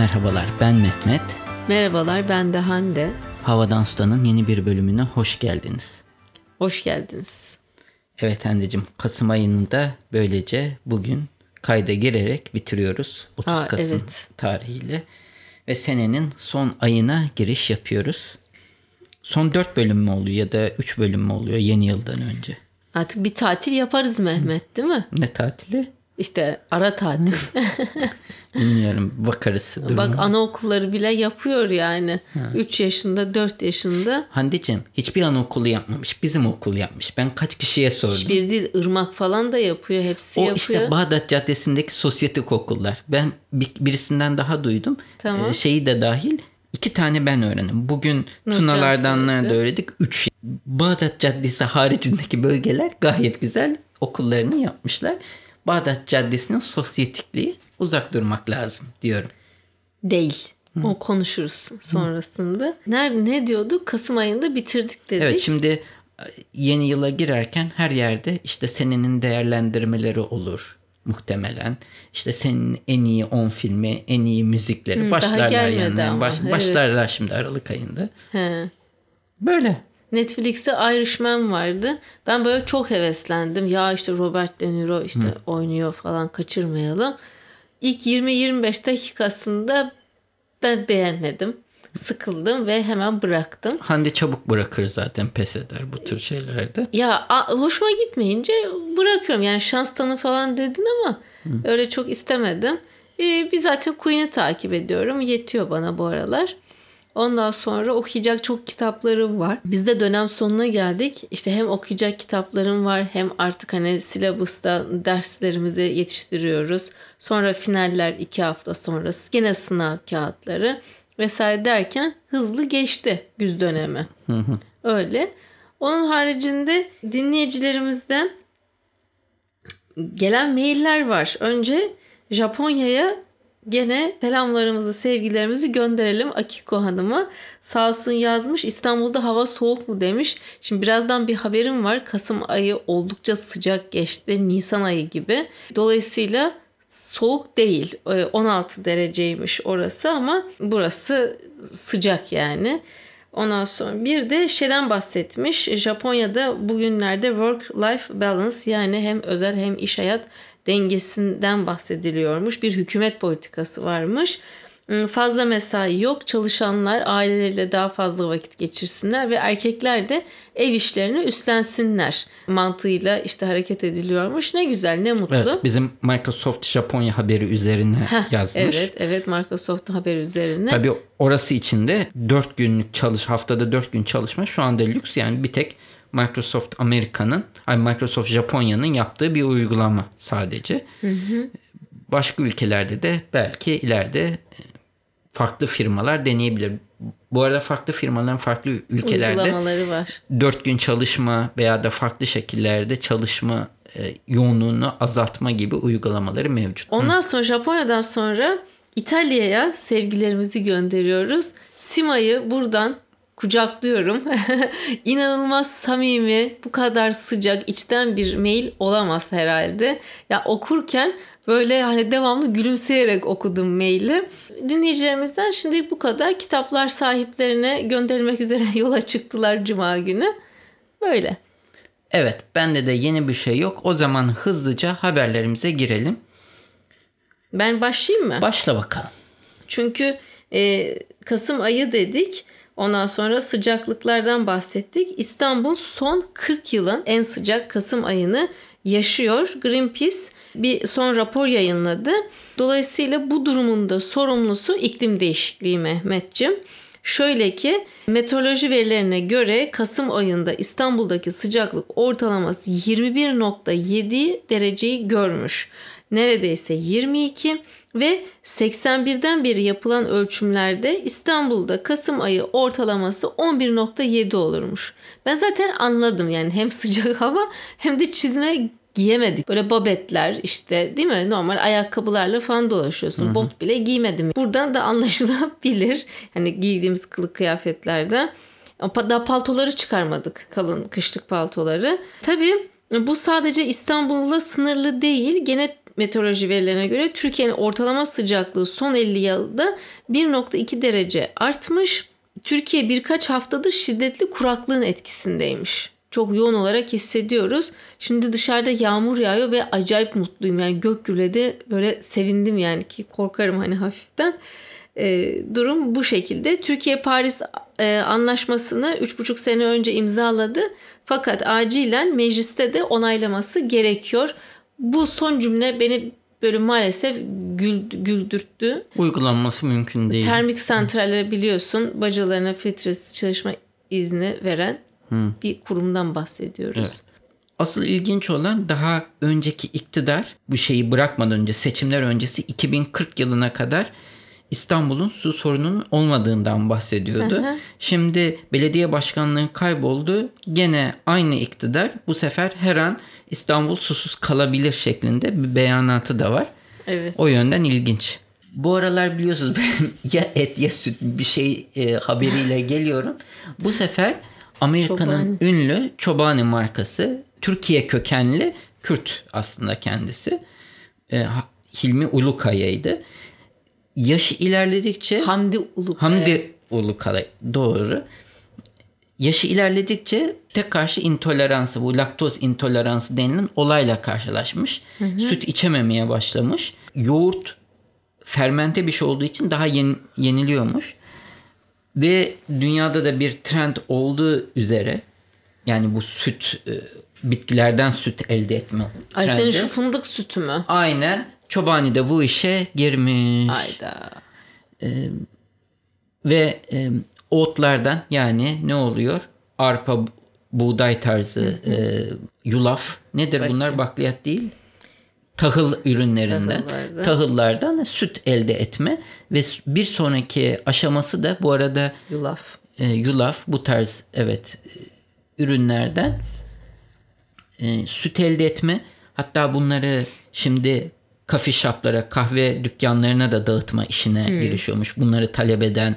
Merhabalar ben Mehmet. Merhabalar ben de Hande. Havadan Sudan'ın yeni bir bölümüne hoş geldiniz. Hoş geldiniz. Evet Hande'cim Kasım ayını da böylece bugün kayda girerek bitiriyoruz. 30 Aa, Kasım evet. tarihiyle. Ve senenin son ayına giriş yapıyoruz. Son 4 bölüm mü oluyor ya da 3 bölüm mü oluyor yeni yıldan önce? Artık bir tatil yaparız Mehmet değil mi? Ne tatili? İşte ara tatil. Bilmiyorum bakarız duruma. Bak anaokulları bile yapıyor yani. 3 yaşında 4 yaşında. Hande'cim hiçbir anaokulu yapmamış. Bizim okul yapmış. Ben kaç kişiye sordum. Hiçbir değil ırmak falan da yapıyor. Hepsi O yapıyor. işte Bağdat Caddesi'ndeki sosyetik okullar. Ben bir- birisinden daha duydum. Tamam. Ee, şeyi de dahil iki tane ben öğrendim. Bugün söyledi. da öğrendik. Üç. Bağdat Caddesi haricindeki bölgeler gayet güzel okullarını yapmışlar. Bağdat Caddesi'nin sosyetikliği uzak durmak lazım diyorum. Değil. O konuşuruz sonrasında. Nerede ne diyorduk? Kasım ayında bitirdik dedik. Evet şimdi e, yeni yıla girerken her yerde işte senenin değerlendirmeleri olur muhtemelen. İşte senin en iyi 10 filmi, en iyi müzikleri daha başlarlar yani. Baş- evet. Başlarlar şimdi Aralık ayında. He. Böyle. Netflix'te Irishman vardı. Ben böyle çok heveslendim. Ya işte Robert De Niro işte oynuyor falan kaçırmayalım. İlk 20-25 dakikasında ben beğenmedim. Sıkıldım ve hemen bıraktım. Hande çabuk bırakır zaten pes eder bu tür şeylerde. Ya hoşuma gitmeyince bırakıyorum. Yani şans tanı falan dedin ama öyle çok istemedim. Ee, bir zaten Queen'i takip ediyorum. Yetiyor bana bu aralar. Ondan sonra okuyacak çok kitaplarım var. Biz de dönem sonuna geldik. İşte hem okuyacak kitaplarım var hem artık hani syllabus'ta derslerimizi yetiştiriyoruz. Sonra finaller iki hafta sonrası. Gene sınav kağıtları vesaire derken hızlı geçti güz dönemi. Öyle. Onun haricinde dinleyicilerimizden gelen mailler var. Önce Japonya'ya gene selamlarımızı, sevgilerimizi gönderelim Akiko Hanım'a. Sağ olsun yazmış İstanbul'da hava soğuk mu demiş. Şimdi birazdan bir haberim var. Kasım ayı oldukça sıcak geçti. Nisan ayı gibi. Dolayısıyla soğuk değil. Ee, 16 dereceymiş orası ama burası sıcak yani. Ondan sonra bir de şeyden bahsetmiş. Japonya'da bugünlerde work-life balance yani hem özel hem iş hayat dengesinden bahsediliyormuş. Bir hükümet politikası varmış. Hmm, Fazla mesai yok. Çalışanlar aileleriyle daha fazla vakit geçirsinler ve erkekler de ev işlerini üstlensinler mantığıyla işte hareket ediliyormuş. Ne güzel, ne mutlu. Evet bizim Microsoft Japonya haberi üzerine Heh, yazmış. Evet, evet Microsoft haber üzerine. Tabii orası için de 4 günlük çalış haftada 4 gün çalışma şu anda lüks yani bir tek Microsoft Amerika'nın Microsoft Japonya'nın yaptığı bir uygulama sadece. Başka ülkelerde de belki ileride farklı firmalar deneyebilir. Bu arada farklı firmaların farklı ülkelerde var. 4 gün çalışma veya da farklı şekillerde çalışma e, yoğunluğunu azaltma gibi uygulamaları mevcut. Ondan sonra Japonya'dan sonra İtalya'ya sevgilerimizi gönderiyoruz. Sima'yı buradan kucaklıyorum. İnanılmaz samimi, bu kadar sıcak, içten bir mail olamaz herhalde. Ya okurken böyle hani devamlı gülümseyerek okudum maili. Dinleyicilerimizden şimdi bu kadar kitaplar sahiplerine gönderilmek üzere yola çıktılar cuma günü. Böyle. Evet, bende de yeni bir şey yok. O zaman hızlıca haberlerimize girelim. Ben başlayayım mı? Başla bakalım. Çünkü e, Kasım ayı dedik. Ondan sonra sıcaklıklardan bahsettik. İstanbul son 40 yılın en sıcak Kasım ayını yaşıyor. Greenpeace bir son rapor yayınladı. Dolayısıyla bu durumun da sorumlusu iklim değişikliği Mehmetçim. Şöyle ki meteoroloji verilerine göre Kasım ayında İstanbul'daki sıcaklık ortalaması 21.7 dereceyi görmüş. Neredeyse 22 ve 81'den beri yapılan ölçümlerde İstanbul'da Kasım ayı ortalaması 11.7 olurmuş. Ben zaten anladım yani hem sıcak hava hem de çizme giyemedik. Böyle babetler işte değil mi? Normal ayakkabılarla falan dolaşıyorsun. Bot bile giymedim. Buradan da anlaşılabilir. Hani giydiğimiz kılık kıyafetlerden. Ama Daha paltoları çıkarmadık. Kalın kışlık paltoları. Tabii bu sadece İstanbul'la sınırlı değil. Gene meteoroloji verilerine göre Türkiye'nin ortalama sıcaklığı son 50 yılda 1.2 derece artmış. Türkiye birkaç haftadır şiddetli kuraklığın etkisindeymiş. Çok yoğun olarak hissediyoruz. Şimdi dışarıda yağmur yağıyor ve acayip mutluyum. Yani gök gürledi böyle sevindim yani ki korkarım hani hafiften. Ee, durum bu şekilde. Türkiye Paris e, anlaşmasını 3,5 sene önce imzaladı. Fakat acilen mecliste de onaylaması gerekiyor. Bu son cümle beni böyle maalesef gül, güldürttü. Uygulanması mümkün değil. Termik santrallere biliyorsun bacalarına filtresiz çalışma izni veren bir kurumdan bahsediyoruz. Evet. Asıl ilginç olan daha önceki iktidar bu şeyi bırakmadan önce seçimler öncesi 2040 yılına kadar İstanbul'un su sorununun olmadığından bahsediyordu. Hı hı. Şimdi belediye başkanlığının kayboldu. Gene aynı iktidar bu sefer her an İstanbul susuz kalabilir şeklinde bir beyanatı da var. Evet. O yönden ilginç. Bu aralar biliyorsunuz ben ya et ya süt bir şey e, haberiyle geliyorum. Bu sefer Amerika'nın Çobani. ünlü Çobani markası Türkiye kökenli Kürt aslında kendisi. E, Hilmi Ulukaya'ydı. Yaşı ilerledikçe Hamdi Ulukaya. Hamdi Ulukaya doğru. Yaşı ilerledikçe tek karşı intoleransı bu laktoz intoleransı denilen olayla karşılaşmış. Süt içememeye başlamış. Yoğurt fermente bir şey olduğu için daha yen- yeniliyormuş. Ve dünyada da bir trend olduğu üzere yani bu süt e, bitkilerden süt elde etme Ay trendi. senin şu fındık sütü mü? Aynen Çobani de bu işe girmiş. Ayda. Ve e, otlardan yani ne oluyor? Arpa, buğday tarzı, e, yulaf. Nedir bunlar? Bakliyat değil. Tahıl ürünlerinden, Tahıllardan. tahıllardan süt elde etme ve bir sonraki aşaması da bu arada Yulaf. e, yulaf bu tarz evet e, ürünlerden e, süt elde etme hatta bunları şimdi kafe shoplara kahve dükkanlarına da dağıtma işine girişiyormuş. Bunları talep eden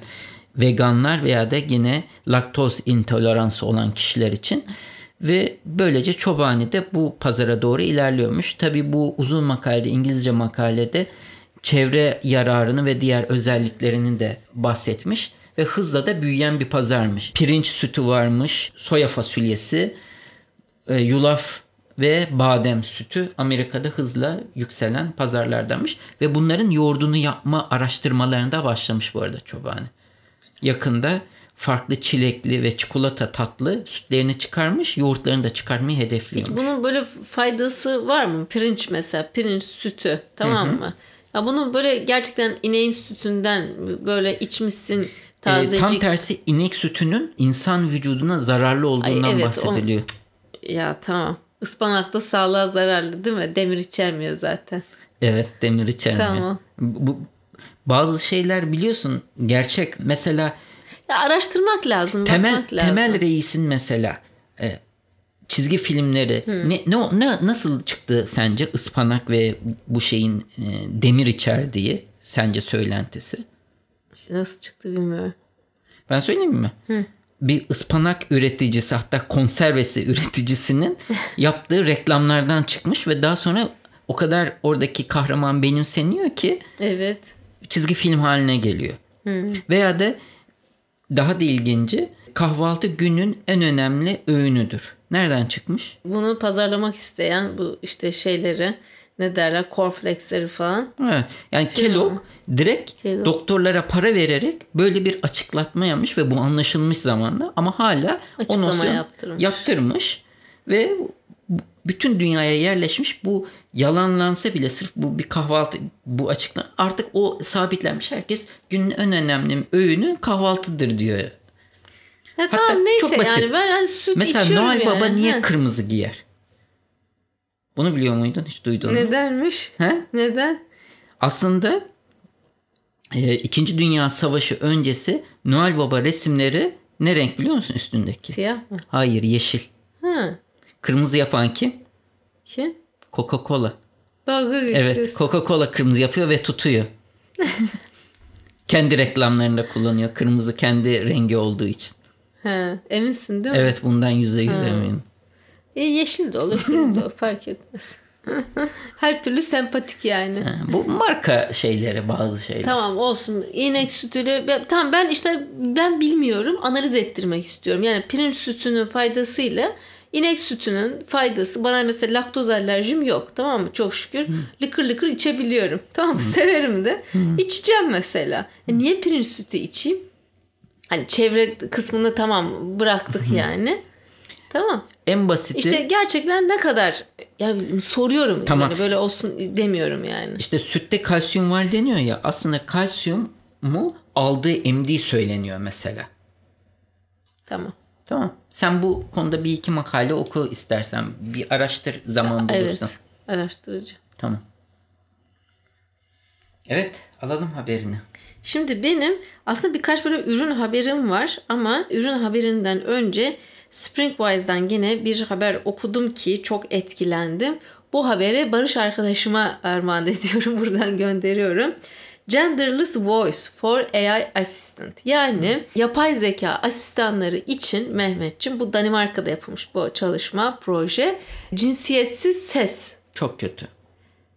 veganlar veya da yine laktoz intoleransı olan kişiler için ve böylece Çobani de bu pazara doğru ilerliyormuş. Tabi bu uzun makalede İngilizce makalede çevre yararını ve diğer özelliklerini de bahsetmiş ve hızla da büyüyen bir pazarmış. Pirinç sütü varmış, soya fasulyesi, e, yulaf ve badem sütü Amerika'da hızla yükselen pazarlardanmış ve bunların yoğurdunu yapma araştırmalarında başlamış bu arada Çobani. Yakında farklı çilekli ve çikolata tatlı sütlerini çıkarmış, yoğurtlarını da çıkarmayı hedefliyormuş. Bunun böyle faydası var mı? Pirinç mesela, pirinç sütü tamam mı? Ya bunu böyle gerçekten ineğin sütünden böyle içmişsin tazecik. tam tersi inek sütünün insan vücuduna zararlı olduğundan Ay, evet, bahsediliyor. Ya tamam. Ispanak da sağlığa zararlı değil mi? Demir içermiyor zaten. Evet demir içermiyor. Tamam. Bu, bazı şeyler biliyorsun gerçek. Mesela Ya araştırmak lazım, Temel bakmak lazım. Temel Reis'in mesela e, çizgi filmleri ne, ne ne nasıl çıktı sence ıspanak ve bu şeyin e, demir içerdiği sence söylentisi? İşte nasıl çıktı bilmiyorum. Ben söyleyeyim mi? Bir ıspanak üreticisi hatta konservesi üreticisinin yaptığı reklamlardan çıkmış ve daha sonra o kadar oradaki kahraman benimseniyor ki Evet. çizgi film haline geliyor. Veya da daha da ilginci kahvaltı günün en önemli öğünüdür. Nereden çıkmış? Bunu pazarlamak isteyen bu işte şeyleri ne derler cornflakesleri falan. Evet. Yani Kellogg direkt Kellogg. doktorlara para vererek böyle bir açıklatma yapmış ve bu anlaşılmış zamanla ama hala o Açıklama nosyon yaptırmış. yaptırmış ve bütün dünyaya yerleşmiş bu yalanlansa bile sırf bu bir kahvaltı bu açıklama artık o sabitlenmiş herkes günün en önemli öğünü kahvaltıdır diyor. Ya tamam neyse yani ben hani süt Mesela içiyorum Noel yani. Baba niye Ha. kırmızı giyer? Bunu biliyor muydun? Hiç duydun mu? Nedenmiş? He? Neden? Aslında e, İkinci Dünya Savaşı öncesi Noel Baba resimleri ne renk biliyor musun üstündeki? Siyah mı? Hayır yeşil. Ha. Kırmızı yapan kim? Kim? Coca-Cola. Dalga geçiyorsun. Evet Coca-Cola kırmızı yapıyor ve tutuyor. kendi reklamlarında kullanıyor. Kırmızı kendi rengi olduğu için. Ha. Eminsin değil mi? Evet bundan yüzde yüz eminim. E, yeşil de olur, kırmızı olur fark etmez. Her türlü sempatik yani. Ha, Bu marka şeyleri bazı şeyler. Tamam olsun. İnek sütüyle ben- tamam ben işte ben bilmiyorum. Analiz ettirmek istiyorum. Yani pirinç sütünün faydasıyla inek sütünün faydası bana mesela laktoz alerjim yok. Tamam mı? Çok şükür. Lıkır lıkır içebiliyorum. Tamam mı? Severim de. İçeceğim mesela. E niye pirinç sütü içeyim? Hani çevre kısmını tamam bıraktık yani. Tamam. En basiti İşte gerçekten ne kadar yani soruyorum Tamam. yani böyle olsun demiyorum yani. işte sütte kalsiyum var deniyor ya aslında kalsiyumu aldığı emdiği söyleniyor mesela. Tamam. Tamam. Sen bu konuda bir iki makale oku istersen. Bir araştır zaman Evet. bulursun. Araştırıcı. Tamam. Evet alalım haberini. Şimdi benim aslında birkaç böyle ürün haberim var ama ürün haberinden önce Springwise'dan yine bir haber okudum ki çok etkilendim. Bu haberi Barış arkadaşıma armağan ediyorum buradan gönderiyorum. Genderless Voice for AI Assistant. Yani yapay zeka asistanları için Mehmetçim bu Danimarka'da yapılmış bu çalışma proje. Cinsiyetsiz ses Çok kötü.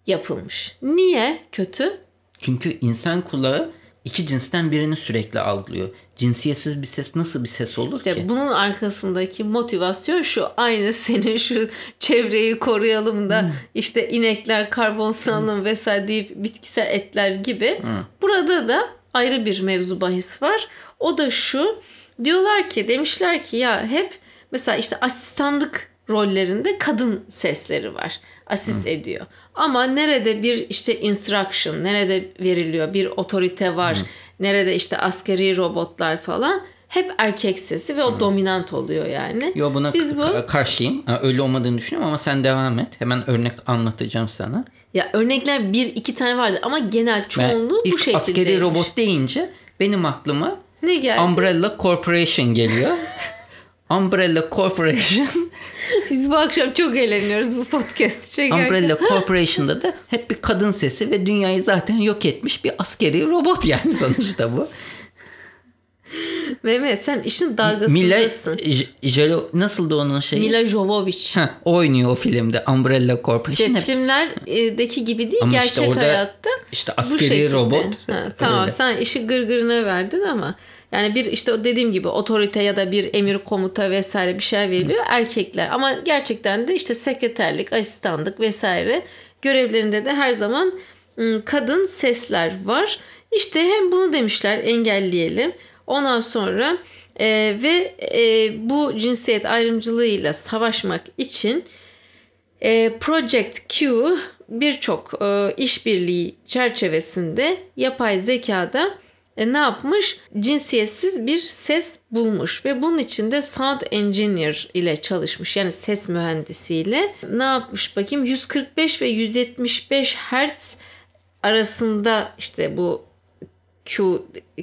yapılmış. Niye kötü? Çünkü insan kulağı iki cinsten birini sürekli algılıyor. Cinsiyetsiz bir ses nasıl bir ses olur İşte ki? bunun arkasındaki motivasyon şu aynı senin şu çevreyi koruyalım da işte inekler karbon salınım vesaire deyip bitkisel etler gibi. Burada da ayrı bir mevzu bahis var. O da şu diyorlar ki demişler ki ya hep mesela işte asistanlık rollerinde kadın sesleri var. Asist ediyor. Ama nerede bir işte instruction, nerede veriliyor bir otorite var. Nerede işte askeri robotlar falan hep erkek sesi ve o dominant oluyor yani. Yo buna Biz bu ka- karşıyım. Öyle olmadığını düşünüyorum ama sen devam et. Hemen örnek anlatacağım sana. ya örnekler bir iki tane vardır ama genel Ben çoğunluğu bu ilk şekilde. askeri robot deyince benim aklıma ne geldi? Umbrella Corporation geliyor. Umbrella Corporation Biz bu akşam çok eğleniyoruz bu podcast çekerken. Umbrella Corporation'da da hep bir kadın sesi ve dünyayı zaten yok etmiş bir askeri robot yani sonuçta bu. Mehmet sen işin Mila dalgasındasın. J- Jelo nasıldı onun şeyi? Mila Jovovich. O oynuyor o filmde Umbrella Corporation. İşte filmlerdeki gibi değil Ama gerçek işte orada hayatta. işte askeri robot, Ha, tamam öyle. sen işi gırgırına verdin ama yani bir işte dediğim gibi otorite ya da bir emir komuta vesaire bir şey veriliyor erkekler ama gerçekten de işte sekreterlik, asistanlık vesaire görevlerinde de her zaman ım, kadın sesler var. İşte hem bunu demişler engelleyelim. Ondan sonra e, ve e, bu cinsiyet ayrımcılığıyla savaşmak için e, Project Q birçok e, işbirliği çerçevesinde yapay zekada e, ne yapmış? Cinsiyetsiz bir ses bulmuş ve bunun için de sound engineer ile çalışmış. Yani ses mühendisiyle. Ne yapmış bakayım? 145 ve 175 Hz arasında işte bu Q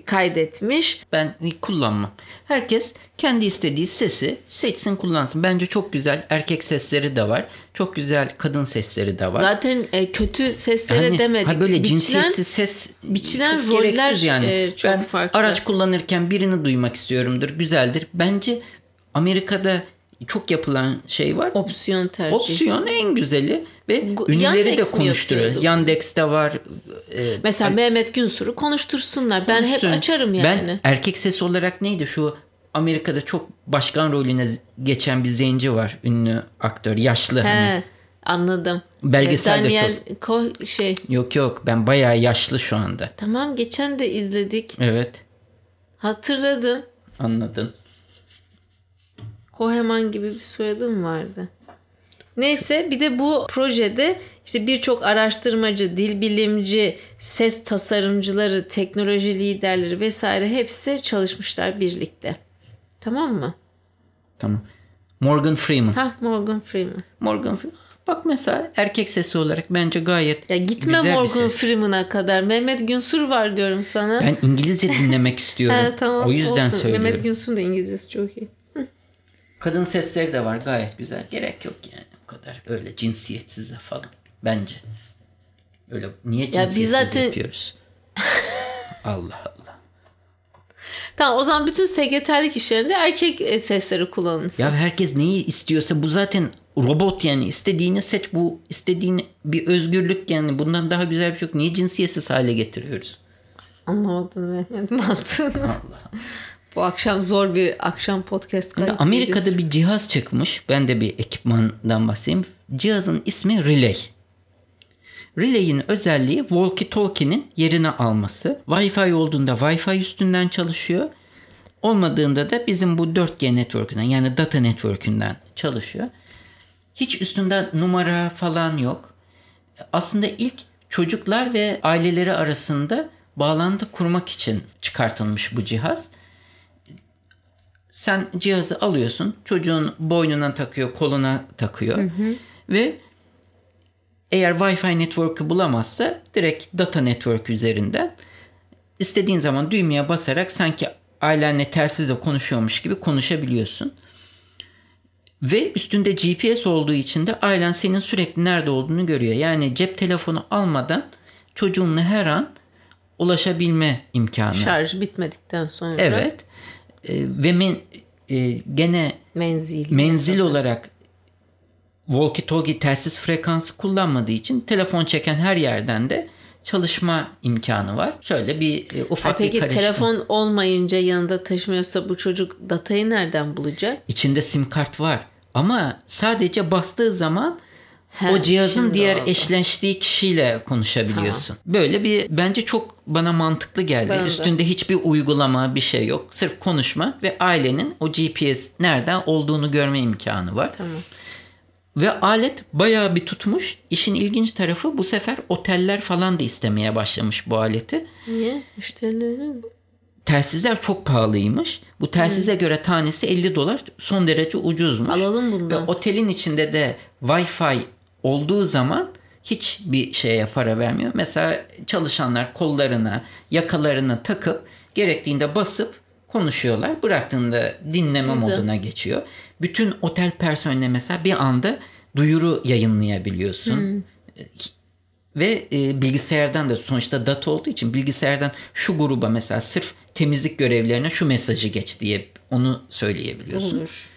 kaydetmiş. Ben kullanmam. Herkes kendi istediği sesi seçsin kullansın. Bence çok güzel erkek sesleri de var. Çok güzel kadın sesleri de var. Zaten e, kötü seslere Hani, demedik. ha böyle cinsiyetsiz ses biçilen çok roller, gereksiz yani. e, çok ben farklı. araç kullanırken birini duymak istiyorumdur. Güzeldir. Bence Amerika'da çok yapılan şey var. opsiyon tercih. Opsiyon en güzeli ve Gu- ünlüleri de Yandex mi konuşturuyor. Yandex'te var. E, Mesela Mehmet Günsur'u konuştursunlar. Ben hep Konuşsun. açarım yani. Ben erkek sesi olarak neydi şu Amerika'da çok başkan rolüne geçen bir zenci var. Ünlü aktör. Yaşlı hani. He, anladım. Belgeselde Daniel Ko- şey. Yok yok ben bayağı yaşlı şu anda. Tamam geçen de izledik. Evet Hatırladım. anladın. Koheman gibi bir soyadım vardı. Neyse bir de bu projede işte birçok araştırmacı, dil bilimci, ses tasarımcıları, teknoloji liderleri vesaire hepsi çalışmışlar birlikte. Tamam mı? Tamam. Morgan Freeman. Ha Morgan Freeman. Morgan Freeman. Bak mesela erkek sesi olarak bence gayet Ya gitme güzel Morgan. Freeman'a kadar. Mehmet Günsur var diyorum sana. Ben İngilizce dinlemek istiyorum. Ha, tamam, o yüzden olsun. söylüyorum. Mehmet Günsur'un da İngilizcesi çok iyi. Kadın sesleri de var gayet güzel. Gerek yok yani o kadar öyle cinsiyetsize falan. Bence. Öyle niye cinsiyetsiz zaten- yapıyoruz? Allah Allah. Tamam o zaman bütün sekreterlik işlerinde erkek e, sesleri kullanılsın. Ya herkes neyi istiyorsa bu zaten robot yani istediğini seç bu istediğini bir özgürlük yani bundan daha güzel bir şey yok. Niye cinsiyetsiz hale getiriyoruz? Anlamadım mantığını. Bu akşam zor bir akşam podcast Şimdi Amerika'da bir cihaz çıkmış. Ben de bir ekipmandan bahsedeyim. Cihazın ismi Relay. Relay'in özelliği walkie talkie'nin yerini alması. Wi-Fi olduğunda Wi-Fi üstünden çalışıyor. Olmadığında da bizim bu 4G network'ünden yani data network'ünden çalışıyor. Hiç üstünde numara falan yok. Aslında ilk çocuklar ve aileleri arasında bağlantı kurmak için çıkartılmış bu cihaz. Sen cihazı alıyorsun, çocuğun boynuna takıyor, koluna takıyor ve eğer Wi-Fi network'ü bulamazsa direkt data network üzerinden istediğin zaman düğmeye basarak sanki ailenle telsizle konuşuyormuş gibi konuşabiliyorsun. Ve üstünde GPS olduğu için de ailen senin sürekli nerede olduğunu görüyor. Yani cep telefonu almadan çocuğunla her an ulaşabilme imkanı. Şarj bitmedikten sonra. Evet. Ee, ve men, e, gene Menzil. menzil olarak walkie talkie telsiz frekansı kullanmadığı için telefon çeken her yerden de çalışma imkanı var. Şöyle bir e, ufak Ay peki bir karışma. telefon olmayınca yanında taşımıyorsa bu çocuk datayı nereden bulacak? İçinde sim kart var. Ama sadece bastığı zaman He, o cihazın diğer oldu. eşleştiği kişiyle konuşabiliyorsun. Böyle bir bence çok bana mantıklı geldi. Ben de. Üstünde hiçbir uygulama bir şey yok. Sırf konuşma ve ailenin o GPS nereden olduğunu görme imkanı var. Tamam. Ve alet bayağı bir tutmuş. İşin ilginç tarafı bu sefer oteller falan da istemeye başlamış bu aleti. Niye? Müşterileri mi? Telsizler çok pahalıymış. Bu telsize göre tanesi 50 dolar. Son derece ucuzmuş. Alalım Ve bundan. otelin içinde de Wi-Fi olduğu zaman hiçbir şeye para vermiyor. Mesela çalışanlar kollarına, yakalarına takıp gerektiğinde basıp konuşuyorlar. Bıraktığında dinleme Güzel. moduna geçiyor. Bütün otel personeline mesela bir anda duyuru yayınlayabiliyorsun. Ve e, bilgisayardan da sonuçta data olduğu için bilgisayardan şu gruba mesela sırf temizlik görevlilerine şu mesajı geç diye onu söyleyebiliyorsun. Olur.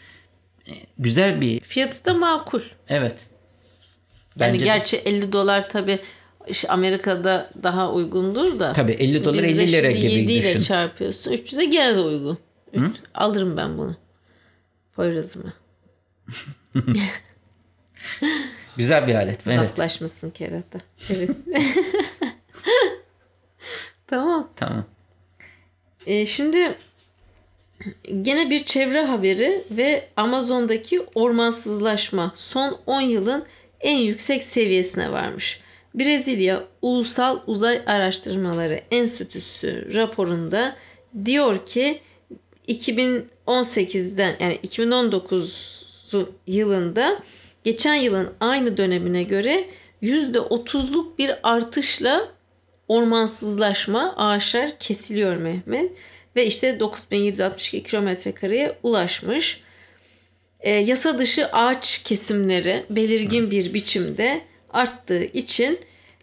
Güzel bir Fiyatı da makul. evet. Yani Bence de. gerçi 50 dolar tabi Amerika'da daha uygundur da. Tabii 50 dolar Bizde 50 lira gibi 7 ile düşün. çarpıyorsun. 300'e gene de uygun. Üç- Alırım ben bunu. Poyraz'ıma. Güzel bir alet. Evet. Uzaklaşmasın kerata. Evet. tamam. Tamam. Ee, şimdi gene bir çevre haberi ve Amazon'daki ormansızlaşma son 10 yılın en yüksek seviyesine varmış. Brezilya Ulusal Uzay Araştırmaları Enstitüsü raporunda diyor ki 2018'den yani 2019 yılında geçen yılın aynı dönemine göre %30'luk bir artışla ormansızlaşma ağaçlar kesiliyor Mehmet ve işte 9762 kilometre kareye ulaşmış. E, yasa dışı ağaç kesimleri belirgin bir biçimde arttığı için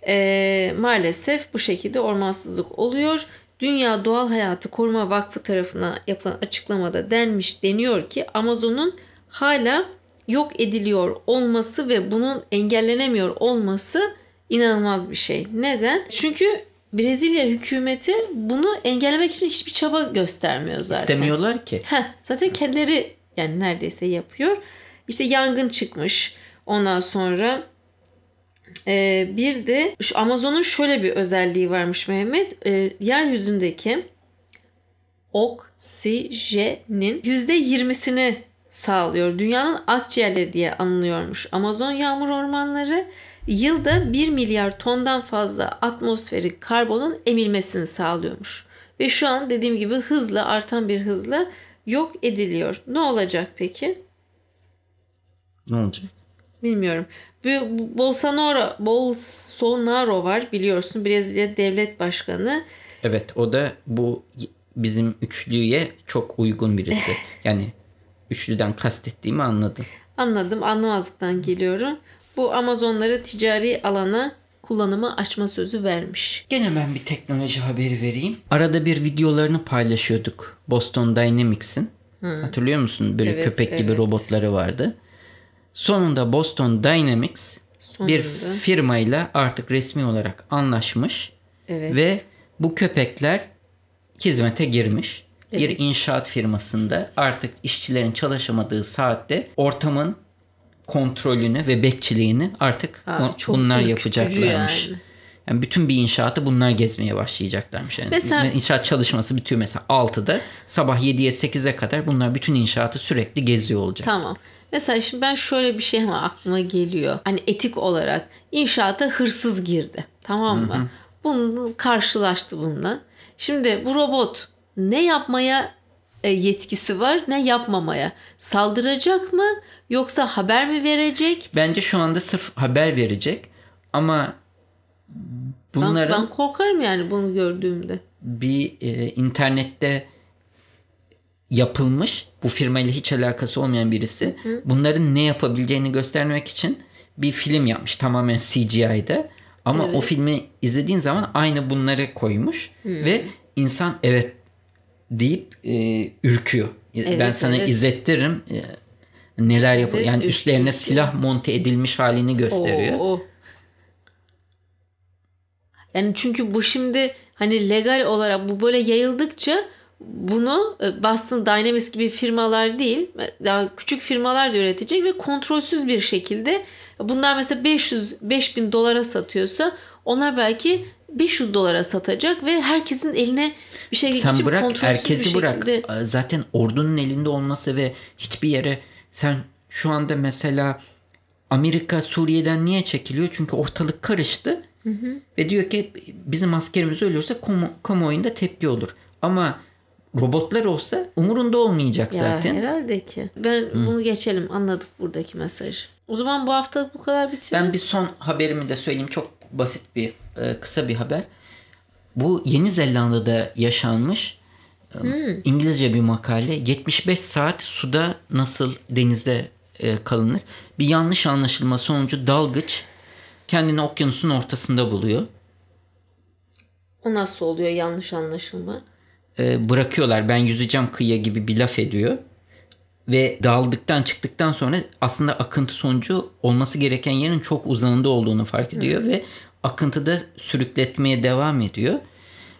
e, maalesef bu şekilde ormansızlık oluyor. Dünya Doğal Hayatı Koruma Vakfı tarafından yapılan açıklamada denmiş deniyor ki Amazon'un hala yok ediliyor olması ve bunun engellenemiyor olması inanılmaz bir şey. Neden? Çünkü Brezilya hükümeti bunu engellemek için hiçbir çaba göstermiyor zaten. İstemiyorlar ki. Heh, zaten kendileri yani neredeyse yapıyor. İşte yangın çıkmış. Ondan sonra e, bir de şu Amazon'un şöyle bir özelliği varmış Mehmet. E, yeryüzündeki oksijenin %20'sini sağlıyor. Dünyanın akciğerleri diye anılıyormuş. Amazon yağmur ormanları yılda 1 milyar tondan fazla atmosferik karbonun emilmesini sağlıyormuş. Ve şu an dediğim gibi hızla artan bir hızla yok ediliyor. Ne olacak peki? Ne olacak? Bilmiyorum. Bolsonaro, Bolsonaro var biliyorsun Brezilya devlet başkanı. Evet o da bu bizim üçlüye çok uygun birisi. Yani üçlüden kastettiğimi anladın. Anladım anlamazlıktan geliyorum. Bu Amazonları ticari alana kullanıma açma sözü vermiş. Gene ben bir teknoloji haberi vereyim. Arada bir videolarını paylaşıyorduk. Boston Dynamics'in. Hatırlıyor musun? Böyle Evet, köpek gibi evet. robotları vardı. Sonunda Boston Dynamics bir Sonunda. firmayla artık resmi olarak anlaşmış Evet. ve bu köpekler hizmete girmiş. Bir Evet. inşaat firmasında artık işçilerin çalışamadığı saatte ortamın kontrolünü ve bekçiliğini artık Aa, o- çok bunlar yapacaklarmış. yani. Yani bütün bir inşaatı bunlar gezmeye başlayacaklarmış. Yani Mesela- inşaat çalışması bitiyor mesela 6'da. Sabah 7'ye 8'e kadar bunlar bütün inşaatı sürekli geziyor olacak. Tamam. Mesela şimdi ben şöyle bir şey hemen aklıma geliyor. Hani etik olarak inşaata hırsız girdi. Tamam mı? Bunu karşılaştı bununla. Şimdi bu robot ne yapmaya yetkisi var. Ne yapmamaya. Saldıracak mı? Yoksa haber mi verecek? Bence şu anda sırf haber verecek. Ama Ben, bunların ben korkarım yani bunu gördüğümde. bir e, internette yapılmış bu firmayla hiç alakası olmayan birisi bunların ne yapabileceğini göstermek için bir film yapmış tamamen CGI'de ama o filmi izlediğin zaman aynı bunları koymuş ve insan evet deyip e, ürküyor. ben Evet, sana evet. izlettiririm e, neler yapıyor. Evet, Yani ürküyor, üstlerine silah monte edilmiş halini gösteriyor. Oo. Yani çünkü bu şimdi hani legal olarak bu böyle yayıldıkça bunu e, Boston Dynamics gibi firmalar değil daha küçük firmalar da üretecek ve kontrolsüz bir şekilde bunlar mesela 500 5000 dolara satıyorsa onlar belki 500 dolara satacak ve herkesin eline bir şey Sen geçip bırak herkesi bir bırak. şekilde Zaten ordunun elinde olması ve hiçbir yere sen şu anda mesela Amerika Suriye'den niye çekiliyor? Çünkü ortalık karıştı. Ve diyor ki bizim askerimiz ölürse kamu, kamuoyunda tepki olur. Ama robotlar olsa umurunda olmayacak Ya zaten. herhalde ki. Ben bunu geçelim anladık buradaki mesajı. O zaman bu hafta bu kadar bitirelim. Ben bir son haberimi de söyleyeyim. Çok basit bir e, kısa bir haber. Bu Yeni Zelanda'da yaşanmış e, İngilizce bir makale. 75 saat suda nasıl denizde e, kalınır? Bir yanlış anlaşılma sonucu dalgıç kendini okyanusun ortasında buluyor. O nasıl oluyor yanlış anlaşılma? E, bırakıyorlar ben yüzeceğim kıyıya gibi bir laf ediyor. Ve daldıktan çıktıktan sonra aslında akıntı sonucu olması gereken yerin çok uzağında olduğunu fark ediyor ve akıntıda sürükletmeye devam ediyor.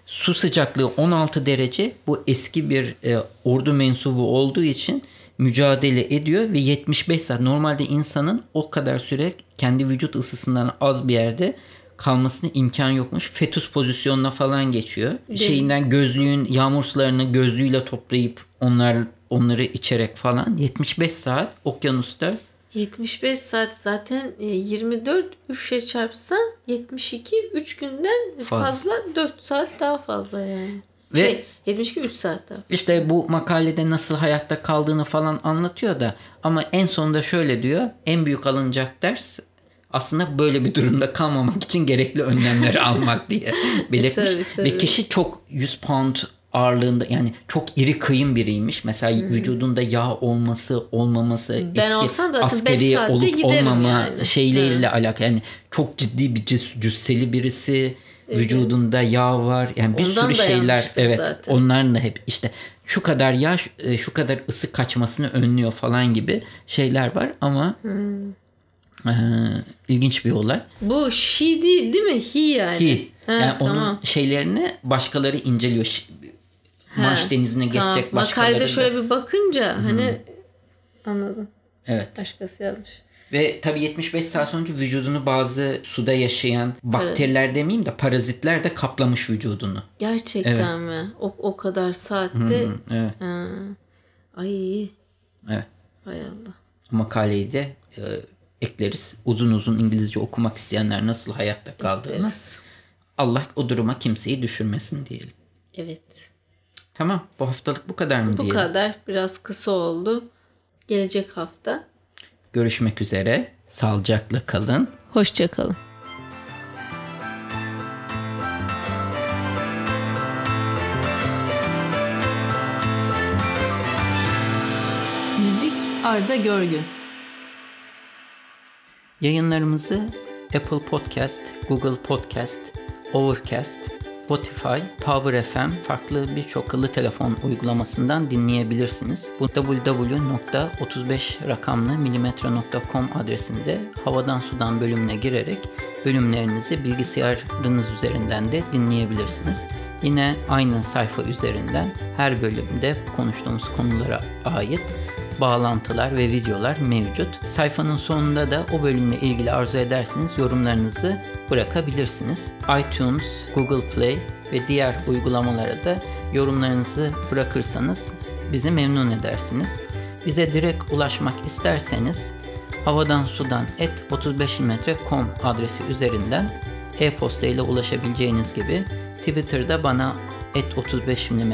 Su sıcaklığı 16 derece. Bu eski bir e, ordu mensubu olduğu için mücadele ediyor ve 75 saat. Normalde insanın o kadar süre kendi vücut ısısından az bir yerde kalmasına imkan yokmuş. Fetüs pozisyonuna falan geçiyor. Şeyinden gözlüğün yağmur sularını gözlüğüyle toplayıp onlar onları içerek falan 75 saat okyanusta 75 saat zaten e, 24 3'e çarpsan 72 3 günden Fazla. fazla 4 saat daha fazla yani. Ve- şey 72 3 saat daha. İşte bu makalede nasıl hayatta kaldığını falan anlatıyor da ama en sonunda şöyle diyor. En büyük alınacak ders aslında böyle bir durumda kalmamak için gerekli önlemleri almak diye belirtmiş. Tabii, tabii. Ve kişi çok 100 pound ağırlığında yani çok iri kıyım biriymiş. Mesela vücudunda yağ olması olmaması Ben eski askeri olup olmama yani. şeyleriyle alakalı. Yani çok ciddi bir cüs, cüsseli birisi vücudunda yağ var. Yani bir Ondan sürü şeyler evet zaten. onların da hep işte şu kadar yağ şu, e, kadar ısı kaçmasını önlüyor falan gibi şeyler var ama Hmm. eee, ilginç bir olay. Bu she değil değil mi? He yani. Ki Ha, yani onun tamam. şeylerini başkaları inceliyor. Marş denizine Tamam. geçecek başkaları Makalede da. şöyle bir bakınca hani anladım. Evet. Başkası yazmış. Ve tabii 75 saat sonucu vücudunu bazı suda yaşayan bakteriler demeyeyim de parazitler de kaplamış vücudunu. Gerçekten mi? O, o kadar saatte. Evet. Ha. Ay Evet. hay Allah. Makaleyi de e, ekleriz. Uzun uzun İngilizce okumak isteyenler nasıl hayatta kaldığını. Ekleriz. Allah o duruma kimseyi düşürmesin diyelim. Evet. Tamam bu haftalık bu kadar mı Bu diyelim? kadar. Biraz kısa oldu. Gelecek hafta. Görüşmek üzere. Sağlıcakla kalın. Hoşçakalın. Müzik Arda Görgün. Yayınlarımızı Apple Podcast, Google Podcast, Overcast Spotify, Power FM, farklı birçok akıllı telefon uygulamasından dinleyebilirsiniz. Bu www.35 rakamlı milimetre.com adresinde havadan sudan bölümüne girerek bölümlerinizi bilgisayarınız üzerinden de dinleyebilirsiniz. Yine aynı sayfa üzerinden her bölümde konuştuğumuz konulara ait bağlantılar ve videolar mevcut. Sayfanın sonunda da o bölümle ilgili arzu ederseniz yorumlarınızı bırakabilirsiniz. iTunes, Google Play ve diğer uygulamalara da yorumlarınızı bırakırsanız bizi memnun edersiniz. Bize direkt ulaşmak isterseniz havadan sudan et 35mm.com adresi üzerinden e-posta ile ulaşabileceğiniz gibi Twitter'da bana et 35 mm